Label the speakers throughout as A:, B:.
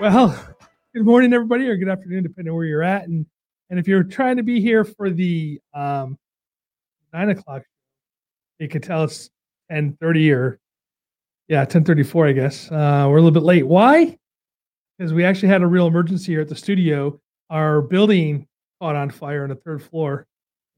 A: Well, good morning, everybody, or good afternoon, depending where you're at. And and if you're trying to be here for the um, nine o'clock, you could tell it's thirty or yeah, ten thirty four. I guess uh, we're a little bit late. Why? Because we actually had a real emergency here at the studio. Our building caught on fire on the third floor,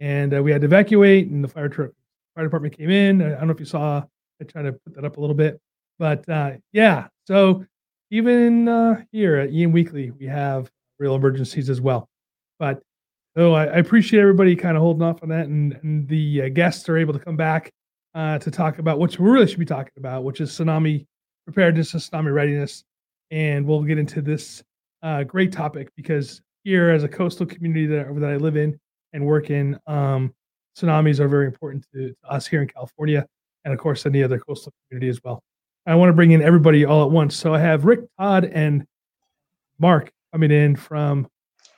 A: and uh, we had to evacuate. And the fire truck, fire department came in. I don't know if you saw. I tried to put that up a little bit, but uh, yeah. So even uh, here at EM Weekly, we have real emergencies as well. But so I, I appreciate everybody kind of holding off on that, and, and the uh, guests are able to come back uh, to talk about what we really should be talking about, which is tsunami preparedness and tsunami readiness. And we'll get into this uh, great topic because here, as a coastal community that, that I live in and work in, um, tsunamis are very important to, to us here in California, and of course, any other coastal community as well. I want to bring in everybody all at once. So I have Rick, Todd, and Mark coming in from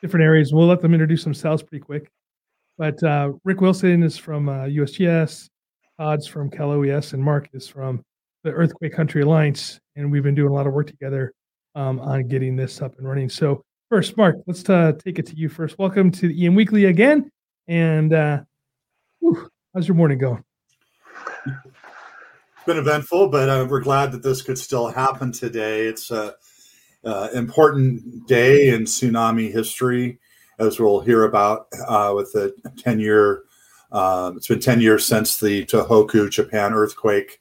A: different areas. We'll let them introduce themselves pretty quick. But uh, Rick Wilson is from uh, USGS, Todd's from Cal OES, and Mark is from the Earthquake Country Alliance. And we've been doing a lot of work together um, on getting this up and running. So first, Mark, let's uh, take it to you first. Welcome to the EM Weekly again. And uh, whew, how's your morning going?
B: Been eventful, but uh, we're glad that this could still happen today. It's a uh, important day in tsunami history, as we'll hear about uh, with the 10 year. Um, it's been 10 years since the Tohoku, Japan earthquake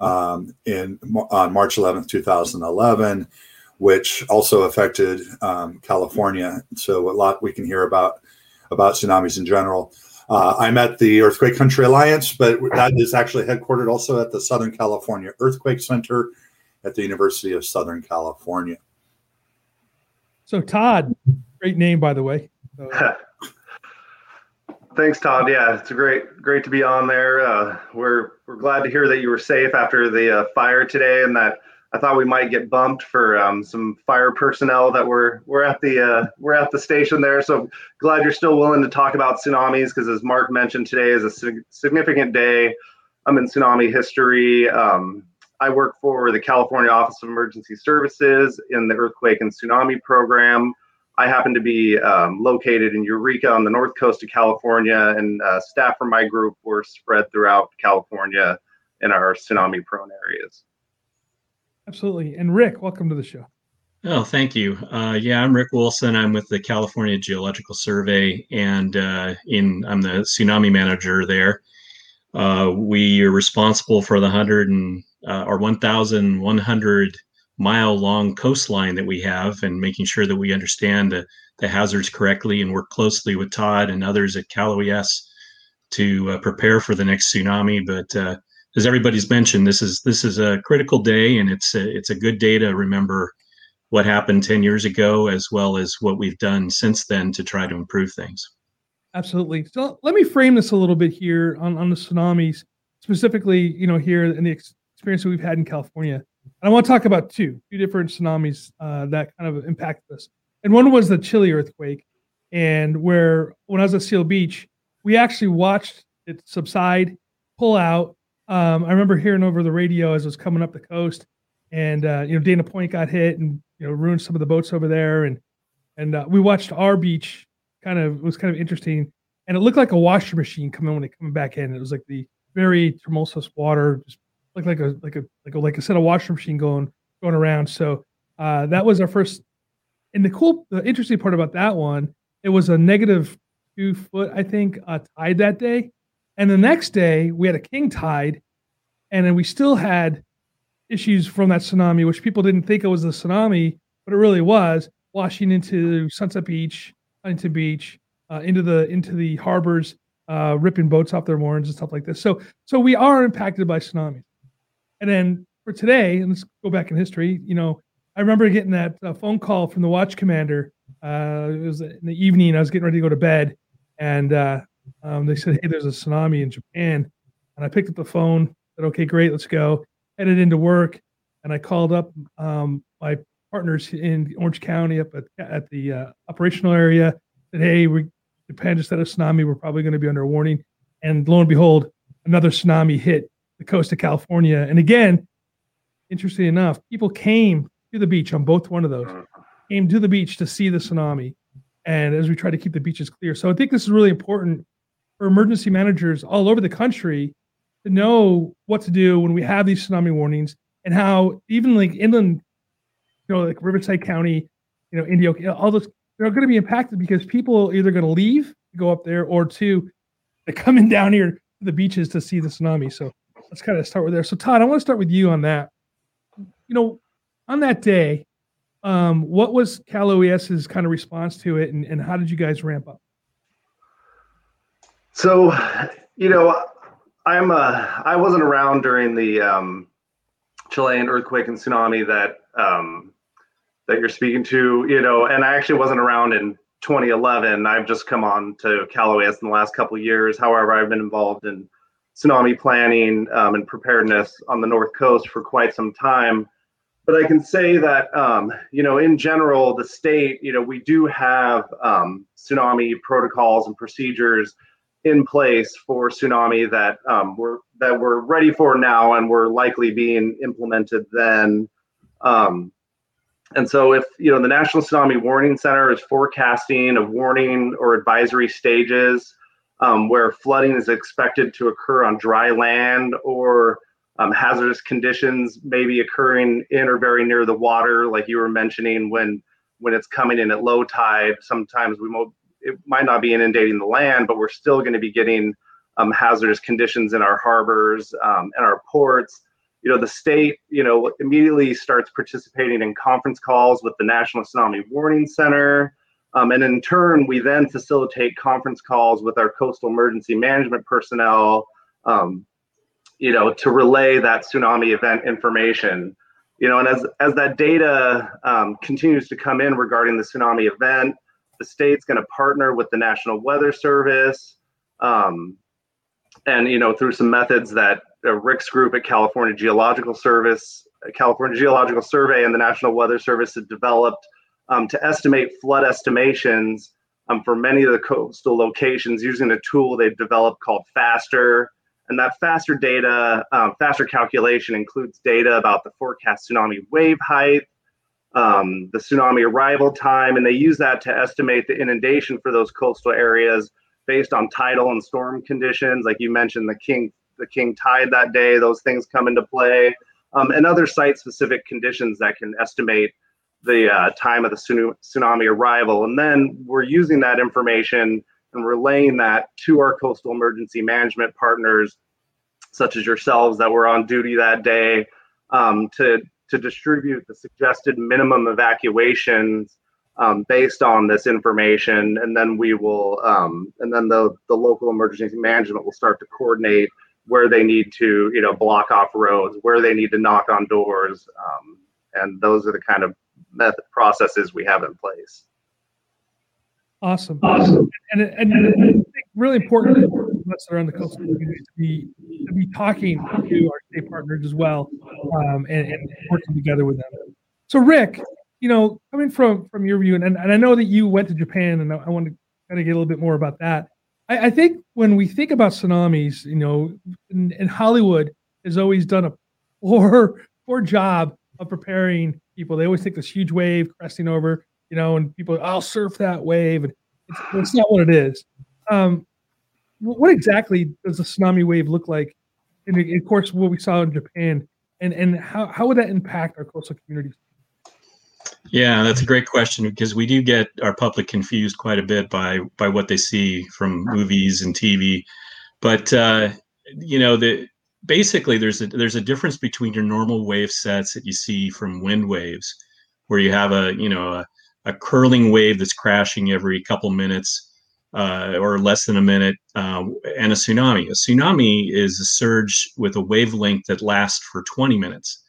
B: um, in on March 11th, 2011, which also affected um, California. So a lot we can hear about about tsunamis in general. Uh, I'm at the Earthquake Country Alliance, but that is actually headquartered also at the Southern California Earthquake Center at the University of Southern California.
A: So, Todd, great name, by the way. So.
C: Thanks, Todd. Yeah, it's great, great to be on there. Uh, we're we're glad to hear that you were safe after the uh, fire today, and that I thought we might get bumped for um, some fire personnel that were we're at the uh, we're at the station there. So glad you're still willing to talk about tsunamis because as Mark mentioned, today is a sig- significant day. I'm in tsunami history. Um, I work for the California Office of Emergency Services in the earthquake and tsunami program. I happen to be um, located in Eureka on the north coast of California, and uh, staff from my group were spread throughout California in our tsunami prone areas.
A: Absolutely. And Rick, welcome to the show.
D: Oh, thank you. Uh, yeah, I'm Rick Wilson. I'm with the California Geological Survey, and uh, in I'm the tsunami manager there. Uh, we are responsible for the hundred and uh, or 1,100 mile long coastline that we have, and making sure that we understand the, the hazards correctly and work closely with Todd and others at Cal OES to uh, prepare for the next tsunami. But uh, as everybody's mentioned, this is this is a critical day, and it's a, it's a good day to remember what happened 10 years ago, as well as what we've done since then to try to improve things.
A: Absolutely. So let me frame this a little bit here on, on the tsunamis, specifically, you know, here in the experience that we've had in California. And I want to talk about two, two different tsunamis uh, that kind of impacted us. And one was the Chile earthquake, and where when I was at Seal Beach, we actually watched it subside, pull out, um, I remember hearing over the radio as it was coming up the coast, and uh, you know Dana Point got hit and you know ruined some of the boats over there, and and uh, we watched our beach. Kind of was kind of interesting, and it looked like a washer machine coming when it coming back in. It was like the very tumultuous water, just looked like a like a like a like a set of washer machine going going around. So uh, that was our first. And the cool, the interesting part about that one, it was a negative two foot, I think, uh, tide that day. And the next day, we had a king tide, and then we still had issues from that tsunami, which people didn't think it was the tsunami, but it really was, washing into Sunset Beach, Huntington Beach, uh, into the into the harbors, uh, ripping boats off their moorings and stuff like this. So so we are impacted by tsunamis. And then for today, and let's go back in history, you know, I remember getting that uh, phone call from the watch commander. Uh, it was in the evening. I was getting ready to go to bed, and uh, um, they said, "Hey, there's a tsunami in Japan." And I picked up the phone. Said, "Okay, great, let's go." Headed into work, and I called up um, my partners in Orange County up at, at the uh, operational area. Said, "Hey, we Japan just had a tsunami. We're probably going to be under warning." And lo and behold, another tsunami hit the coast of California. And again, interesting enough, people came to the beach on both one of those, came to the beach to see the tsunami. And as we try to keep the beaches clear. So I think this is really important for emergency managers all over the country to know what to do when we have these tsunami warnings and how even like inland, you know, like Riverside County, you know, Indio, all those, they're going to be impacted because people are either going to leave to go up there or two, they're coming down here to the beaches to see the tsunami. So let's kind of start with there. So Todd, I want to start with you on that. You know, on that day, um, what was Cal OES's kind of response to it, and, and how did you guys ramp up?
C: So, you know, I'm uh, I wasn't around during the um, Chilean earthquake and tsunami that um, that you're speaking to, you know, and I actually wasn't around in 2011. I've just come on to Cal OES in the last couple years. However, I've been involved in tsunami planning um, and preparedness on the North Coast for quite some time but I can say that um, you know, in general, the state, you know, we do have um, tsunami protocols and procedures in place for tsunami that um, we're that we're ready for now, and we're likely being implemented then. Um, and so, if you know, the National Tsunami Warning Center is forecasting a warning or advisory stages um, where flooding is expected to occur on dry land or um, hazardous conditions may be occurring in or very near the water, like you were mentioning when when it's coming in at low tide. Sometimes we it might not be inundating the land, but we're still going to be getting um, hazardous conditions in our harbors um, and our ports. You know, the state, you know, immediately starts participating in conference calls with the National Tsunami Warning Center. Um, and in turn, we then facilitate conference calls with our coastal emergency management personnel um, you know, to relay that tsunami event information. You know, and as as that data um, continues to come in regarding the tsunami event, the state's going to partner with the National Weather Service, um, and you know, through some methods that uh, Rick's group at California Geological Service, California Geological Survey, and the National Weather Service have developed um, to estimate flood estimations um, for many of the coastal locations using a tool they've developed called FASTER. And that faster data, um, faster calculation includes data about the forecast tsunami wave height, um, the tsunami arrival time, and they use that to estimate the inundation for those coastal areas based on tidal and storm conditions. Like you mentioned, the king the king tide that day; those things come into play, um, and other site-specific conditions that can estimate the uh, time of the tsunami arrival. And then we're using that information and relaying that to our coastal emergency management partners, such as yourselves that were on duty that day, um, to to distribute the suggested minimum evacuations um, based on this information, and then we will, um, and then the the local emergency management will start to coordinate where they need to, you know, block off roads, where they need to knock on doors, um, and those are the kind of method processes we have in place.
A: Awesome. Awesome. And, and, and really important us that are on the community to be to be talking to our state partners as well, um, and, and, working together with them. So, Rick, you know, coming from from your view, and, and I know that you went to Japan, and I, I want to kind of get a little bit more about that. I, I think when we think about tsunamis, you know, and Hollywood has always done a poor poor job of preparing people. They always take this huge wave cresting over you know, and people, I'll surf that wave. And it's, it's not what it is. Um, what exactly does a tsunami wave look like? And of course, what we saw in Japan, and and how how would that impact our coastal communities?
D: Yeah, that's a great question because we do get our public confused quite a bit by by what they see from movies and TV. But uh, you know, the basically there's a there's a difference between your normal wave sets that you see from wind waves, where you have a you know a, a curling wave that's crashing every couple minutes uh, or less than a minute, uh, and a tsunami. A tsunami is a surge with a wavelength that lasts for 20 minutes.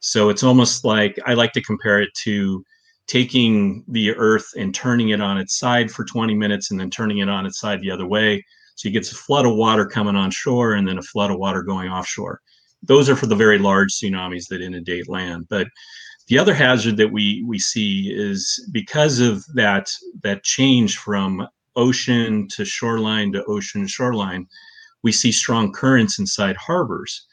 D: So it's almost like I like to compare it to taking the earth and turning it on its side for 20 minutes and then turning it on its side the other way. So you get a flood of water coming on shore and then a flood of water going offshore. Those are for the very large tsunamis that inundate land. But the other hazard that we we see is because of that that change from ocean to shoreline to ocean shoreline, we see strong currents inside harbors.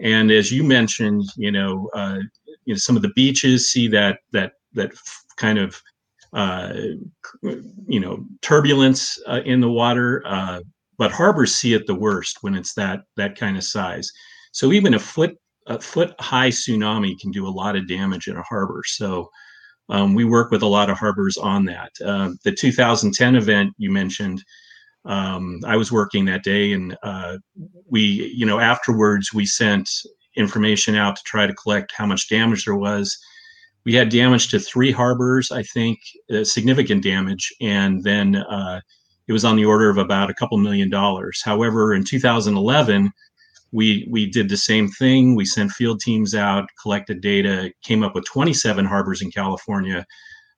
D: And as you mentioned, you know, uh, you know, some of the beaches see that that that kind of uh, you know turbulence uh, in the water, uh, but harbors see it the worst when it's that that kind of size. So even a foot a foot high tsunami can do a lot of damage in a harbor. So um, we work with a lot of harbors on that. Uh, the 2010 event you mentioned, um, I was working that day, and uh, we, you know, afterwards we sent information out to try to collect how much damage there was. We had damage to three harbors, I think, uh, significant damage, and then uh, it was on the order of about a couple million dollars. However, in 2011 we we did the same thing. We sent field teams out, collected data, came up with 27 harbors in California,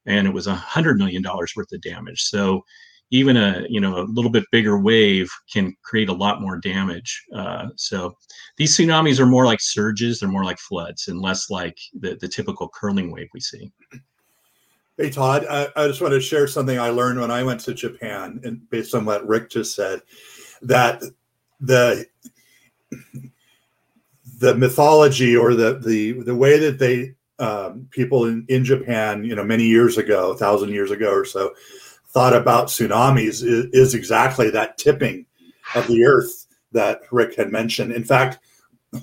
D: and it was a hundred million dollars worth of damage. So even a you know a little bit bigger wave can create a lot more damage. Uh, so these tsunamis are more like surges; they're more like floods, and less like the the typical curling wave we see.
B: Hey Todd, I, I just want to share something I learned when I went to Japan, and based on what Rick just said, that the the mythology or the the the way that they um, people in, in Japan, you know, many years ago, a thousand years ago or so, thought about tsunamis is, is exactly that tipping of the earth that Rick had mentioned. In fact,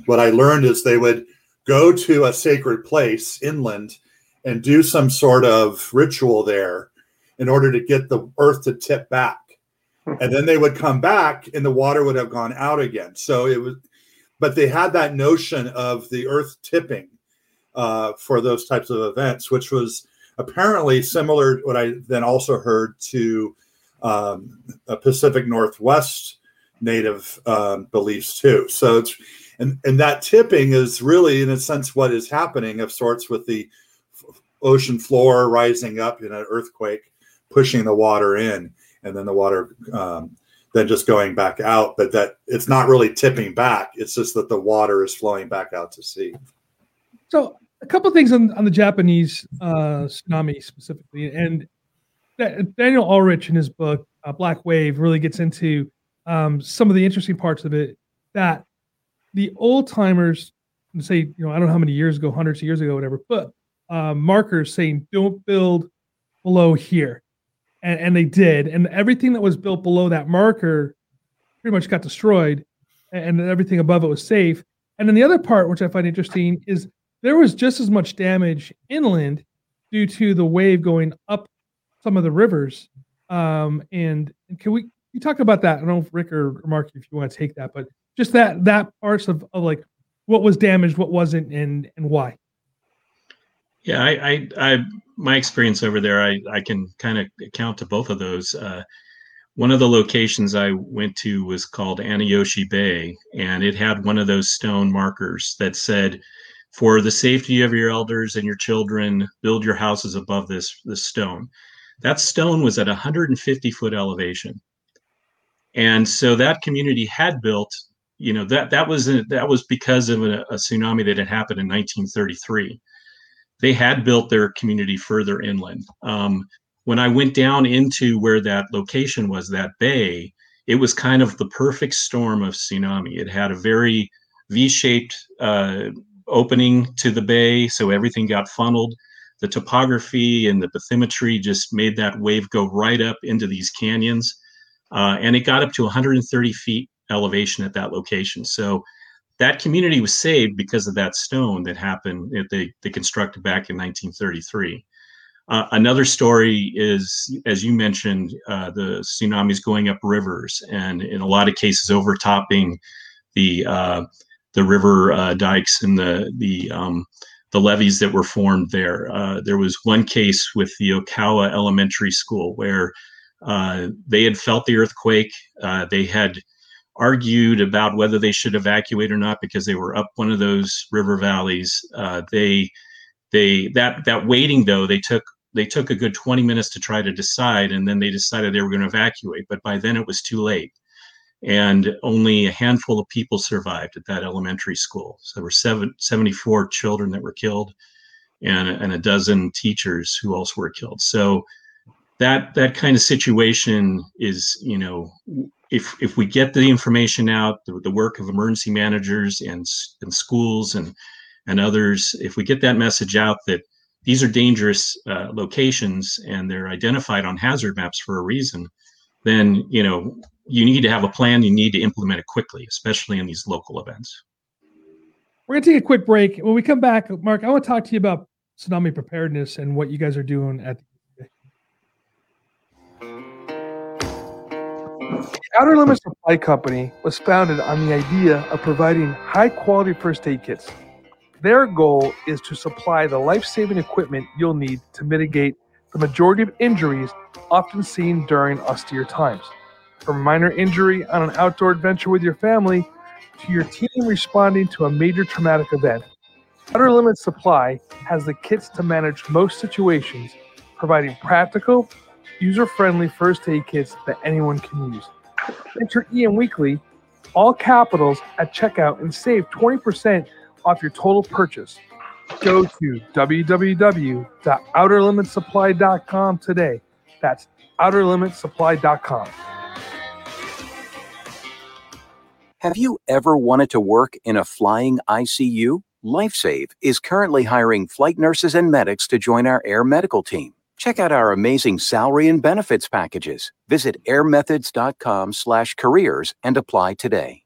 B: what I learned is they would go to a sacred place inland and do some sort of ritual there in order to get the earth to tip back and then they would come back and the water would have gone out again. So it was but they had that notion of the earth tipping uh, for those types of events which was apparently similar what i then also heard to um, a pacific northwest native um, beliefs too. So it's and, and that tipping is really in a sense what is happening of sorts with the ocean floor rising up in an earthquake pushing the water in and then the water um, then just going back out. But that it's not really tipping back. It's just that the water is flowing back out to sea.
A: So a couple things on, on the Japanese uh, tsunami specifically, and Daniel Ulrich in his book uh, Black Wave really gets into um, some of the interesting parts of it. That the old timers say, you know, I don't know how many years ago, hundreds of years ago, whatever, but uh, markers saying don't build below here and, and they did, and everything that was built below that marker pretty much got destroyed, and everything above it was safe. And then the other part, which I find interesting, is there was just as much damage inland due to the wave going up some of the rivers. Um, and, and can we you talk about that? I don't know if Rick or Mark, if you want to take that, but just that that parts of, of like what was damaged, what wasn't, and and why.
D: Yeah, I, I, I my experience over there, I, I can kind of account to both of those. Uh, one of the locations I went to was called Aneyoshi Bay, and it had one of those stone markers that said, "For the safety of your elders and your children, build your houses above this this stone." That stone was at 150 foot elevation, and so that community had built. You know that that was a, that was because of a, a tsunami that had happened in 1933 they had built their community further inland. Um, when I went down into where that location was, that bay, it was kind of the perfect storm of tsunami. It had a very V-shaped uh, opening to the bay, so everything got funneled. The topography and the bathymetry just made that wave go right up into these canyons, uh, and it got up to 130 feet elevation at that location. So that community was saved because of that stone that happened they, they constructed back in 1933 uh, another story is as you mentioned uh, the tsunamis going up rivers and in a lot of cases overtopping the uh, the river uh, dikes and the the um, the levees that were formed there. Uh, there was one case with the Okawa Elementary School where uh, they had felt the earthquake. they had argued about whether they should evacuate or not because they were up one of those river valleys. Uh, they they that that waiting though they took they took a good 20 minutes to try to decide and then they decided they were going to evacuate but by then it was too late. And only a handful of people survived at that elementary school. So there were seven, 74 children that were killed and, and a dozen teachers who also were killed. So that that kind of situation is you know if if we get the information out the, the work of emergency managers and, and schools and and others if we get that message out that these are dangerous uh, locations and they're identified on hazard maps for a reason then you know you need to have a plan. You need to implement it quickly especially in these local events.
A: We're going to take a quick break. When we come back mark i want to talk to you about tsunami preparedness and what you guys are doing at
E: The Outer Limits Supply Company was founded on the idea of providing high quality first aid kits. Their goal is to supply the life saving equipment you'll need to mitigate the majority of injuries often seen during austere times. From minor injury on an outdoor adventure with your family to your team responding to a major traumatic event, Outer Limits Supply has the kits to manage most situations, providing practical, user friendly first aid kits that anyone can use. Enter EM Weekly, all capitals, at checkout and save 20% off your total purchase. Go to www.outerlimitsupply.com today. That's outerlimitsupply.com.
F: Have you ever wanted to work in a flying ICU? LifeSave is currently hiring flight nurses and medics to join our air medical team. Check out our amazing salary and benefits packages. Visit airmethods.com/careers and apply today.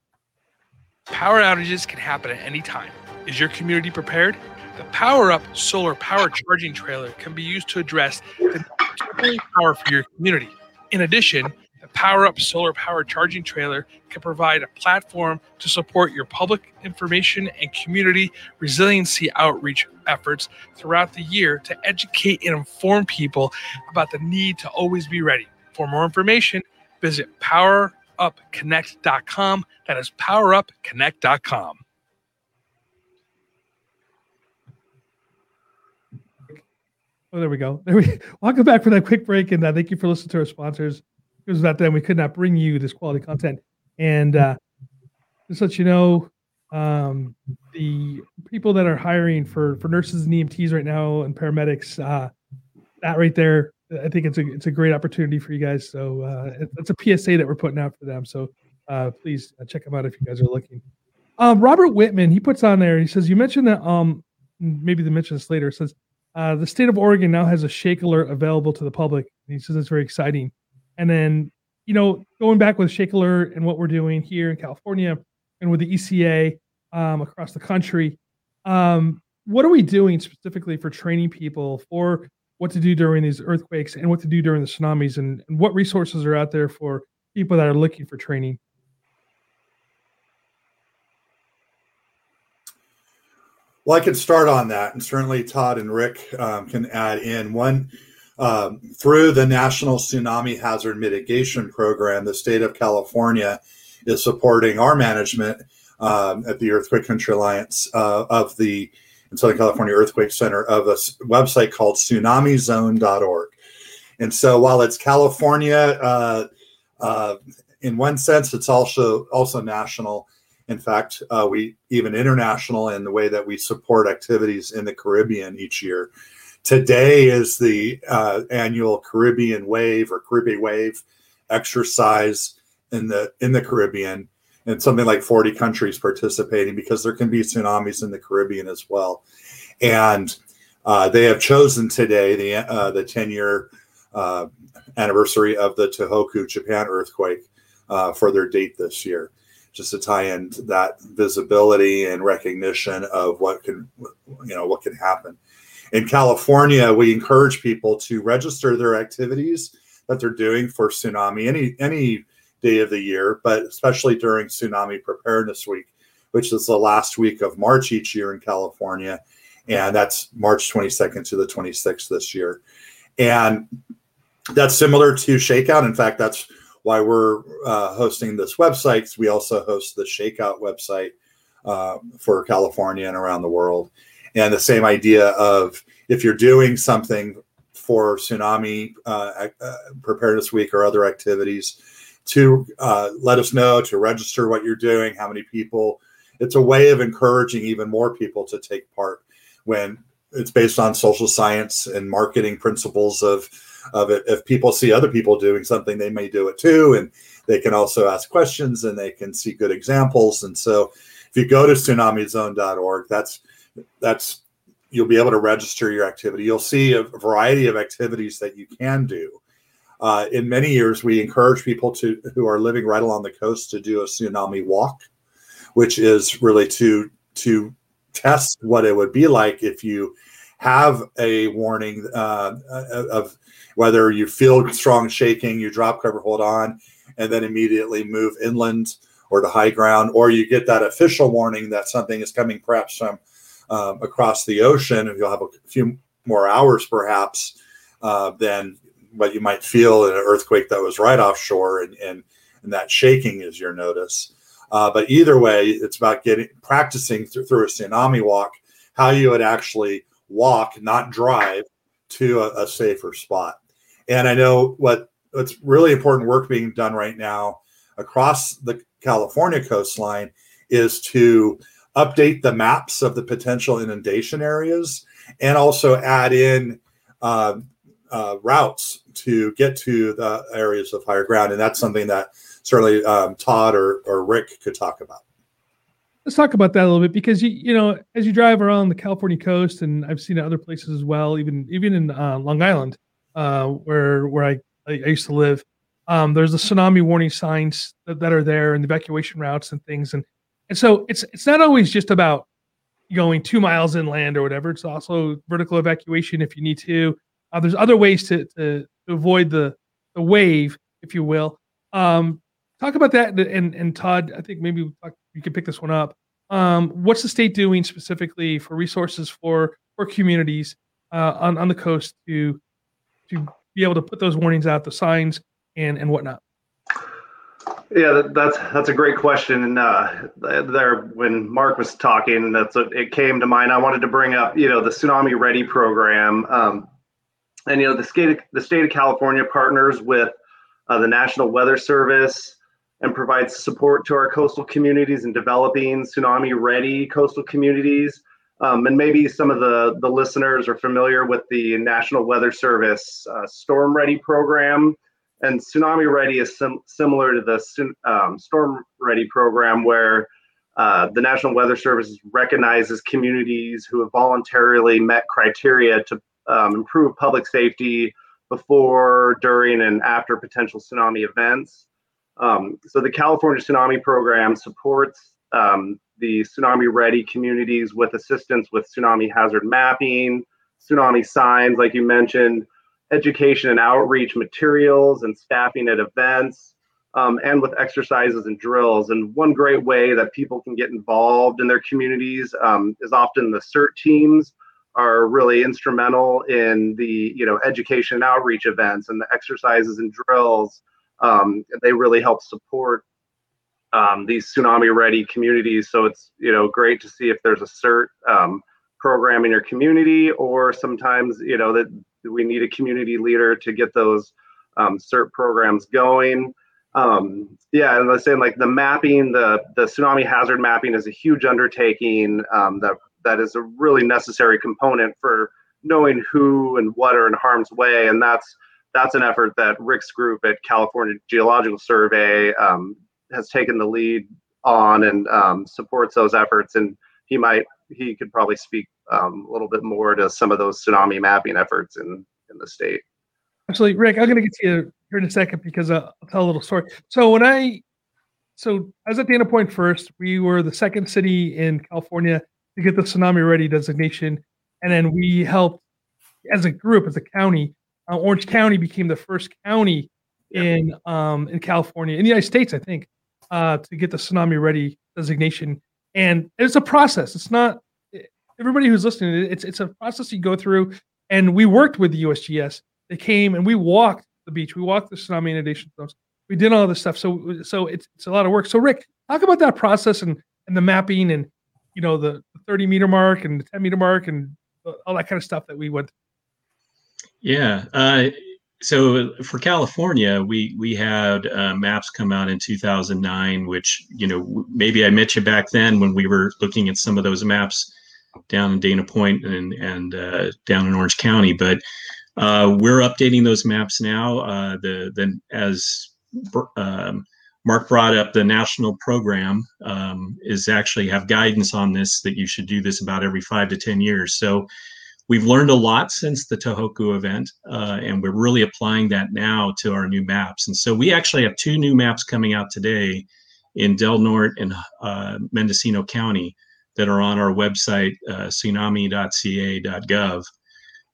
E: Power outages can happen at any time. Is your community prepared? The Power Up solar power charging trailer can be used to address the power for your community. In addition, Power Up solar power charging trailer can provide a platform to support your public information and community resiliency outreach efforts throughout the year to educate and inform people about the need to always be ready. For more information, visit powerupconnect.com. That is powerupconnect.com.
A: Oh, there we go. There we welcome back for that quick break, and uh, thank you for listening to our sponsors. Because without them, we could not bring you this quality content. And uh, just let you know, um, the people that are hiring for for nurses and EMTs right now and paramedics, uh, that right there, I think it's a it's a great opportunity for you guys. So uh, it's a PSA that we're putting out for them. So uh, please uh, check them out if you guys are looking. Um, Robert Whitman, he puts on there. He says you mentioned that. Um, maybe they mention this later. Says uh, the state of Oregon now has a shake alert available to the public. And he says it's very exciting. And then, you know, going back with shake alert and what we're doing here in California and with the ECA um, across the country, um, what are we doing specifically for training people for what to do during these earthquakes and what to do during the tsunamis and, and what resources are out there for people that are looking for training?
B: Well, I can start on that, and certainly Todd and Rick um, can add in. One, um, through the National Tsunami Hazard Mitigation Program, the state of California is supporting our management um, at the Earthquake Country Alliance uh, of the in Southern California Earthquake Center of a website called tsunamizone.org. And so while it's California, uh, uh, in one sense, it's also also national. In fact, uh, we even international in the way that we support activities in the Caribbean each year. Today is the uh, annual Caribe Wave or Caribbean Wave exercise in the in the Caribbean, and something like 40 countries participating because there can be tsunamis in the Caribbean as well. And uh, they have chosen today the uh, the 10 year uh, anniversary of the Tohoku Japan earthquake uh, for their date this year just to tie in that visibility and recognition of what can you know what can happen in california we encourage people to register their activities that they're doing for tsunami any any day of the year but especially during tsunami preparedness week which is the last week of march each year in california and that's march 22nd to the 26th this year and that's similar to shakeout in fact that's why we're uh, hosting this website. We also host the Shakeout website uh, for California and around the world. And the same idea of if you're doing something for tsunami uh, uh, preparedness week or other activities, to uh, let us know, to register what you're doing, how many people. It's a way of encouraging even more people to take part when it's based on social science and marketing principles of of it. If people see other people doing something, they may do it too, and they can also ask questions and they can see good examples. And so, if you go to tsunamizone.org, that's that's you'll be able to register your activity. You'll see a variety of activities that you can do. Uh, in many years, we encourage people to who are living right along the coast to do a tsunami walk, which is really to to test what it would be like if you have a warning uh, of whether you feel strong shaking, you drop cover, hold on, and then immediately move inland or to high ground, or you get that official warning that something is coming perhaps from um, across the ocean, and you'll have a few more hours perhaps uh, than what you might feel in an earthquake that was right offshore, and, and, and that shaking is your notice. Uh, but either way, it's about getting practicing through, through a tsunami walk how you would actually walk, not drive, to a, a safer spot. And I know what what's really important work being done right now across the California coastline is to update the maps of the potential inundation areas and also add in uh, uh, routes to get to the areas of higher ground. And that's something that certainly um, Todd or, or Rick could talk about.
A: Let's talk about that a little bit because you you know as you drive around the California coast and I've seen it other places as well, even even in uh, Long Island, uh, where where I, I used to live. Um, there's the tsunami warning signs that, that are there and the evacuation routes and things, and and so it's it's not always just about going two miles inland or whatever. It's also vertical evacuation if you need to. Uh, there's other ways to, to, avoid the the wave, if you will. Um, talk about that, and and Todd, I think maybe you can pick this one up. Um, what's the state doing specifically for resources for for communities uh, on on the coast to to be able to put those warnings out, the signs, and and whatnot?
C: Yeah, that's that's a great question. And uh, there, when Mark was talking, that's what it came to mind. I wanted to bring up, you know, the Tsunami Ready program, um, and you know, the state of, the state of California partners with uh, the National Weather Service and provides support to our coastal communities in developing tsunami ready coastal communities. Um, and maybe some of the, the listeners are familiar with the National Weather Service uh, Storm Ready program. And Tsunami Ready is sim- similar to the um, Storm Ready program, where uh, the National Weather Service recognizes communities who have voluntarily met criteria to um, improve public safety before, during, and after potential tsunami events. Um, so the California Tsunami Program supports um, the tsunami ready communities with assistance with tsunami hazard mapping, tsunami signs, like you mentioned, education and outreach materials and staffing at events, um, and with exercises and drills. And one great way that people can get involved in their communities um, is often the CERT teams are really instrumental in the you know education and outreach events and the exercises and drills um, they really help support um, these tsunami ready communities. So it's you know great to see if there's a CERT um, program in your community, or sometimes you know that we need a community leader to get those um, CERT programs going. Um, yeah, and I was saying like the mapping, the the tsunami hazard mapping is a huge undertaking um, that that is a really necessary component for knowing who and what are in harm's way, and that's that's an effort that Rick's group at California Geological Survey um, has taken the lead on and um, supports those efforts. And he might he could probably speak um, a little bit more to some of those tsunami mapping efforts in in the state.
A: Actually, Rick, I'm going to get to you here in a second because uh, I'll tell a little story. So when I so I was at Dana Point first. We were the second city in California to get the tsunami ready designation, and then we helped as a group, as a county, uh, Orange County became the first county in um, in California, in the United States, I think, uh, to get the tsunami ready designation. And it's a process. It's not everybody who's listening. It's it's a process you go through. And we worked with the USGS. They came and we walked the beach. We walked the tsunami inundation zones. We did all this stuff. So so it's it's a lot of work. So Rick, talk about that process and and the mapping and you know the 30 meter mark and the 10 meter mark and all that kind of stuff that we went.
D: Yeah. Uh, so for California, we we had uh, maps come out in 2009, which you know maybe I met you back then when we were looking at some of those maps down in Dana Point and and uh, down in Orange County. But uh, we're updating those maps now. Uh, the the as um, Mark brought up, the national program um, is actually have guidance on this that you should do this about every five to ten years. So we've learned a lot since the Tohoku event, uh, and we're really applying that now to our new maps. And so we actually have two new maps coming out today in Del Norte and uh, Mendocino County that are on our website, uh, tsunami.ca.gov.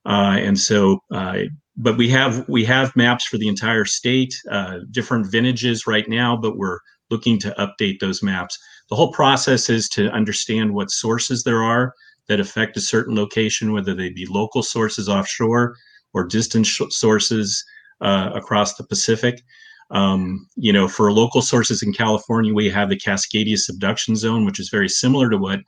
D: Uh, and so, uh, but we have we have maps for the entire state, uh, different vintages right now, but we're looking to update those maps. The whole process is to understand what sources there are that affect a certain location, whether they be local sources offshore or distant sh- sources uh, across the Pacific. Um, you know, for local sources in California, we have the Cascadia subduction zone, which is very similar to what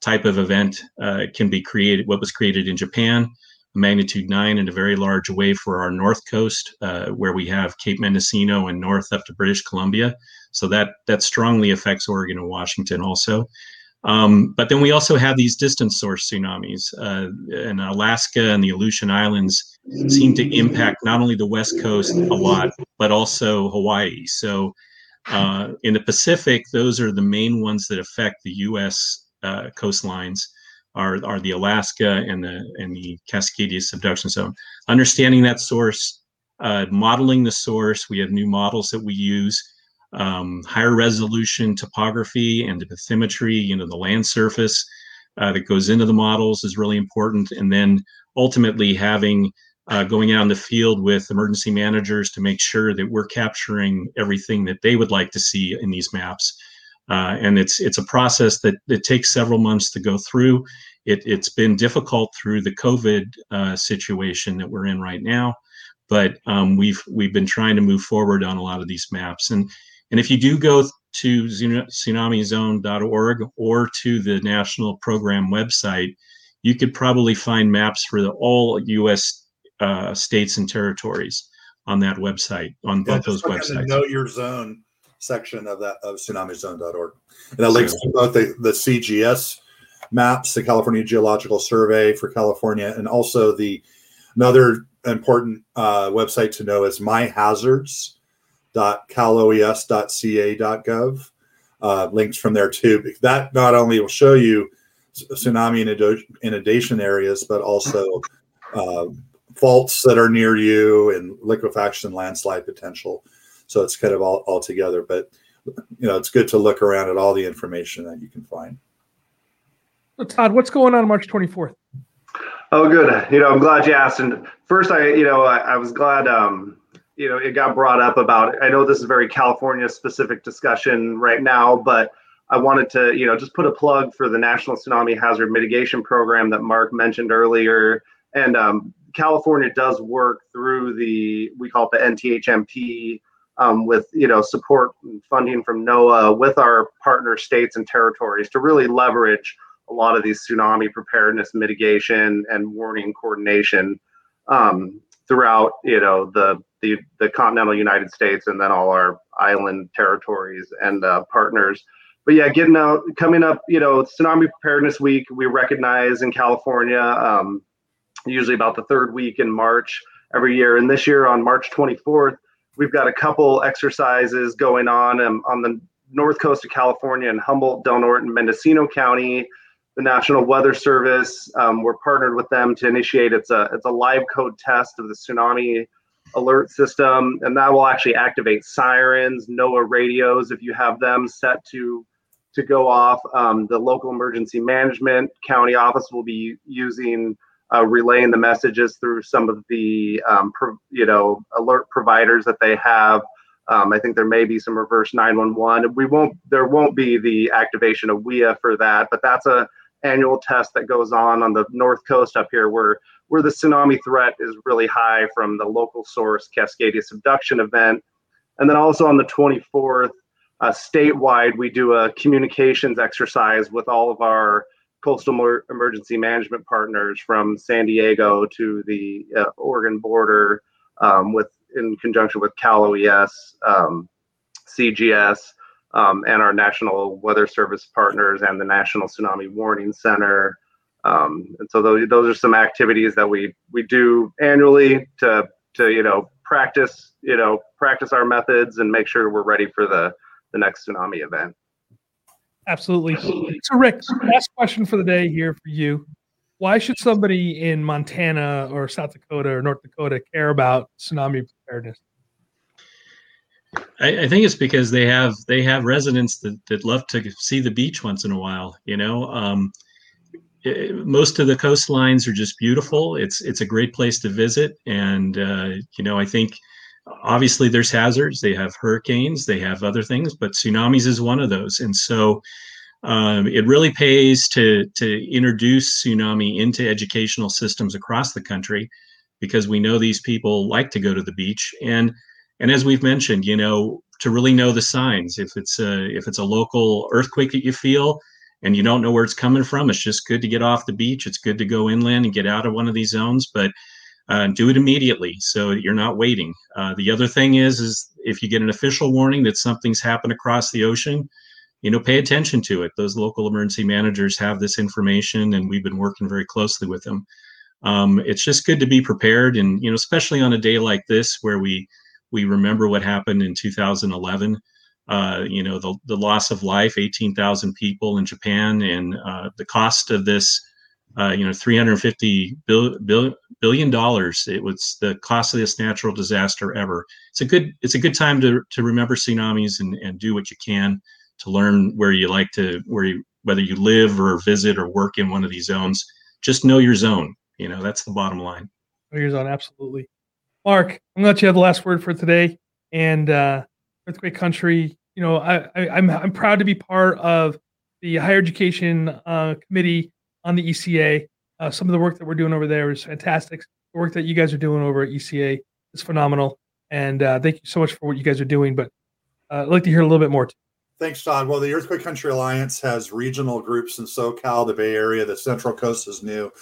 D: type of event uh, can be created, what was created in Japan, magnitude nine and a very large wave for our north coast, uh, where we have Cape Mendocino and north up to British Columbia. So that that strongly affects Oregon and Washington also. Um, but then we also have these distant source tsunamis. Uh, in Alaska and the Aleutian Islands seem to impact not only the West Coast a lot, but also Hawaii. So uh, in the Pacific, those are the main ones that affect the U.S. Uh, coastlines. Are, are the Alaska and the and the Cascadia subduction zone. Understanding that source, uh, modeling the source. We have new models that we use um, higher resolution topography and bathymetry, you know, the land surface uh, that goes into the models is really important. And then ultimately having uh, going out in the field with emergency managers to make sure that we're capturing everything that they would like to see in these maps. Uh, and it's it's a process that, that takes several months to go through. It, has been difficult through the COVID uh, situation that we're in right now, but um, we've we've been trying to move forward on a lot of these maps. And and if you do go to tsunamizone.org or to the national program website, you could probably find maps for the, all U.S. Uh, states and territories on that website, on yeah, both those websites.
B: Know your zone section of that of tsunamizone.org, and it links to both the, the CGS maps, the California Geological Survey for California, and also the another important uh, website to know is My Hazards www.caloes.ca.gov. Uh, links from there too. That not only will show you tsunami inundation areas, but also uh, faults that are near you and liquefaction landslide potential. So it's kind of all, all together. But you know, it's good to look around at all the information that you can find.
A: So Todd, what's going on March 24th?
C: Oh, good. You know, I'm glad you asked. And first, I, you know, I, I was glad um, you know, it got brought up about. I know this is very California specific discussion right now, but I wanted to, you know, just put a plug for the National Tsunami Hazard Mitigation Program that Mark mentioned earlier. And um, California does work through the, we call it the NTHMP, um, with you know support and funding from NOAA with our partner states and territories to really leverage a lot of these tsunami preparedness mitigation and warning coordination um, throughout you know the the, the continental United States and then all our island territories and uh, partners. But yeah, getting out, coming up, you know, Tsunami Preparedness Week, we recognize in California, um, usually about the third week in March every year. And this year on March 24th, we've got a couple exercises going on um, on the north coast of California in Humboldt, Del Norte, and Mendocino County. The National Weather Service, um, we're partnered with them to initiate. It's a it's a live code test of the tsunami alert system, and that will actually activate sirens, NOAA radios if you have them set to to go off. Um, the local emergency management county office will be using uh, relaying the messages through some of the um, pro, you know alert providers that they have. Um, I think there may be some reverse 911. We won't there won't be the activation of WEA for that, but that's a annual test that goes on on the north coast up here where where the tsunami threat is really high from the local source Cascadia subduction event. and then also on the 24th, uh, statewide, we do a communications exercise with all of our coastal emergency management partners from San Diego to the uh, Oregon border, um, with in conjunction with Cal OES, um, CGS, um, and our National Weather Service partners and the National Tsunami Warning Center. Um, and so those, those are some activities that we we do annually to to you know practice you know practice our methods and make sure we're ready for the the next tsunami event.
A: Absolutely. So Rick, last question for the day here for you. Why should somebody in Montana or South Dakota or North Dakota care about tsunami preparedness?
D: I, I, think it's because they have they have residents that, that love to see the beach once in a while. You know, um, it, most of the coastlines are just beautiful. It's it's a great place to visit, and uh, you know, I think obviously there's hazards. They have hurricanes, they have other things, but tsunamis is one of those, and so. Um, it really pays to to introduce tsunami into educational systems across the country because we know these people like to go to the beach and and as we've mentioned you know to really know the signs if it's a if it's a local earthquake that you feel and you don't know where it's coming from it's just good to get off the beach. It's good to go inland and get out of one of these zones but uh, do it immediately so you're not waiting. Uh, the other thing is is if you get an official warning that something's happened across the ocean you know pay attention to it. Those local emergency managers have this information and we've been working very closely with them. Um, it's just good to be prepared and you know especially on a day like this where we we remember what happened in 2011. Uh, you know, the, the loss of life, 18,000 people in Japan, and uh, the cost of this, uh, you know, 350 bill, bill, billion dollars. It was the costliest natural disaster ever. It's a good it's a good time to to remember tsunamis and, and do what you can to learn where you like to where you whether you live or visit or work in one of these zones. Just know your zone. You know, that's the bottom line.
A: Know your zone, absolutely. Mark, I'm gonna let you have the last word for today. And uh, Earthquake Country, you know, I, I, am I'm, I'm proud to be part of the higher education uh, committee on the ECA. Uh, some of the work that we're doing over there is fantastic. The work that you guys are doing over at ECA is phenomenal. And uh, thank you so much for what you guys are doing. But uh, I'd like to hear a little bit more. Too.
B: Thanks, Todd. Well, the Earthquake Country Alliance has regional groups in SoCal, the Bay Area, the Central Coast is new.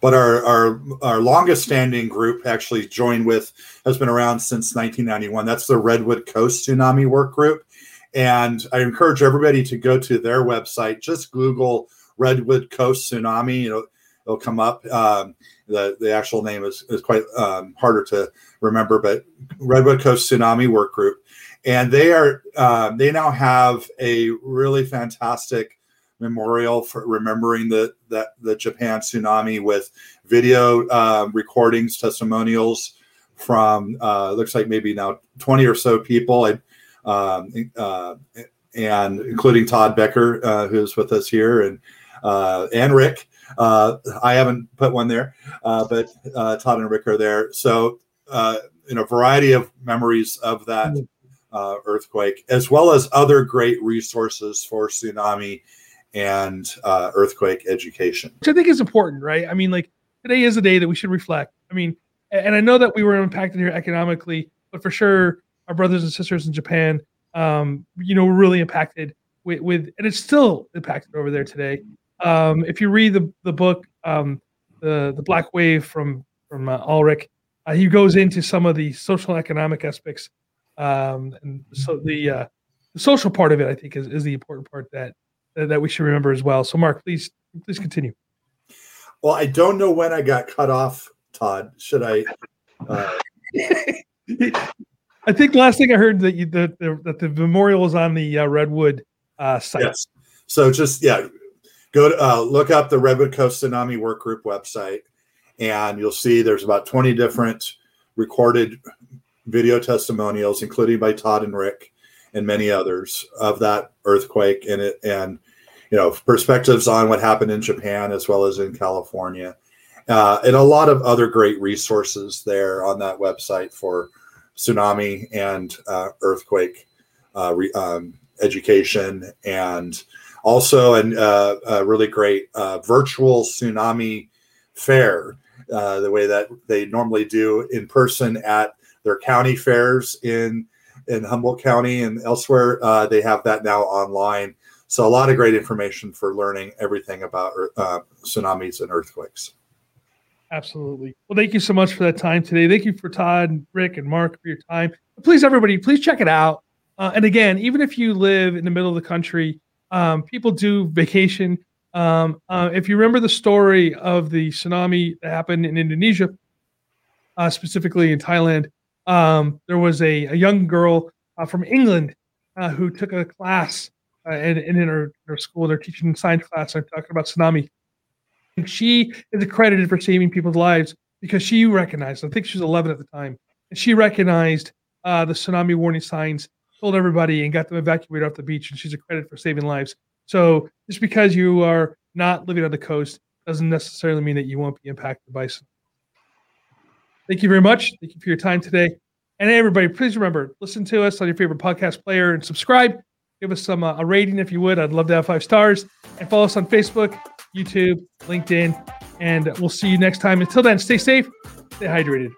B: But our, our, our longest standing group actually joined with has been around since 1991. That's the Redwood Coast Tsunami Work Group. And I encourage everybody to go to their website. Just Google Redwood Coast Tsunami. You know, it'll come up. Um, the, the actual name is, is quite um, harder to remember, but Redwood Coast Tsunami Work Group and they are uh, they now have a really fantastic memorial for remembering the that the Japan tsunami with video uh, recordings, testimonials from uh, looks like maybe now twenty or so people, and um, uh, and including Todd Becker, uh, who's with us here, and uh, and Rick. I haven't put one there, but Todd and Rick are there. So in a variety of memories of that uh, earthquake, as well as other great resources for tsunami and uh, earthquake education.
A: Which I think is important, right? I mean, like today is a day that we should reflect. I mean, and I know that we were impacted here economically, but for sure, our brothers and sisters in Japan, um, you know, were really impacted with, with, and it's still impacted over there today. Um, if you read the the book, um, the the Black Wave from from uh, Ulrich, uh, he goes into some of the social economic aspects um, and so the, uh, the social part of it, I think, is, is the important part that that we should remember as well. So, Mark, please please continue.
B: Well, I don't know when I got cut off, Todd. Should I? Uh...
A: I think last thing I heard that you, the, the, that the memorial is on the uh, Redwood uh, site. Yes.
B: So just yeah, go to uh, look up the Redwood Coast Tsunami Work Group website, and you'll see there's about 20 different recorded video testimonials, including by Todd and Rick and many others of that earthquake and it and you know perspectives on what happened in Japan as well as in California, uh, and a lot of other great resources there on that website for tsunami and uh, earthquake uh, re, um, education and also an, uh, a really great uh, virtual tsunami fair uh, the way that they normally do in person at their county fairs in in Humboldt County and elsewhere, uh, they have that now online. So a lot of great information for learning everything about uh, tsunamis and earthquakes.
A: Absolutely. Well, thank you so much for that time today. Thank you for Todd, and Rick, and Mark for your time. Please, everybody, please check it out. Uh, and again, even if you live in the middle of the country, um, people do vacation. Um, uh, if you remember the story of the tsunami that happened in Indonesia, uh, specifically in Thailand, um, there was a, a young girl uh, from England uh, who took a class uh, and, in her, her school, they're teaching science class, and talking about tsunami. And she is accredited for saving people's lives because she recognized, I think she was 11 at the time, and she recognized uh, the tsunami warning signs, told everybody, and got them evacuated off the beach. And she's accredited for saving lives. So just because you are not living on the coast doesn't necessarily mean that you won't be impacted by tsunami. Thank you very much. Thank you for your time today. And everybody, please remember, listen to us on your favorite podcast player and subscribe. Give us some uh, a rating if you would. I'd love to have five stars. And follow us on Facebook, YouTube, LinkedIn, and we'll see you next time. Until then, stay safe, stay hydrated.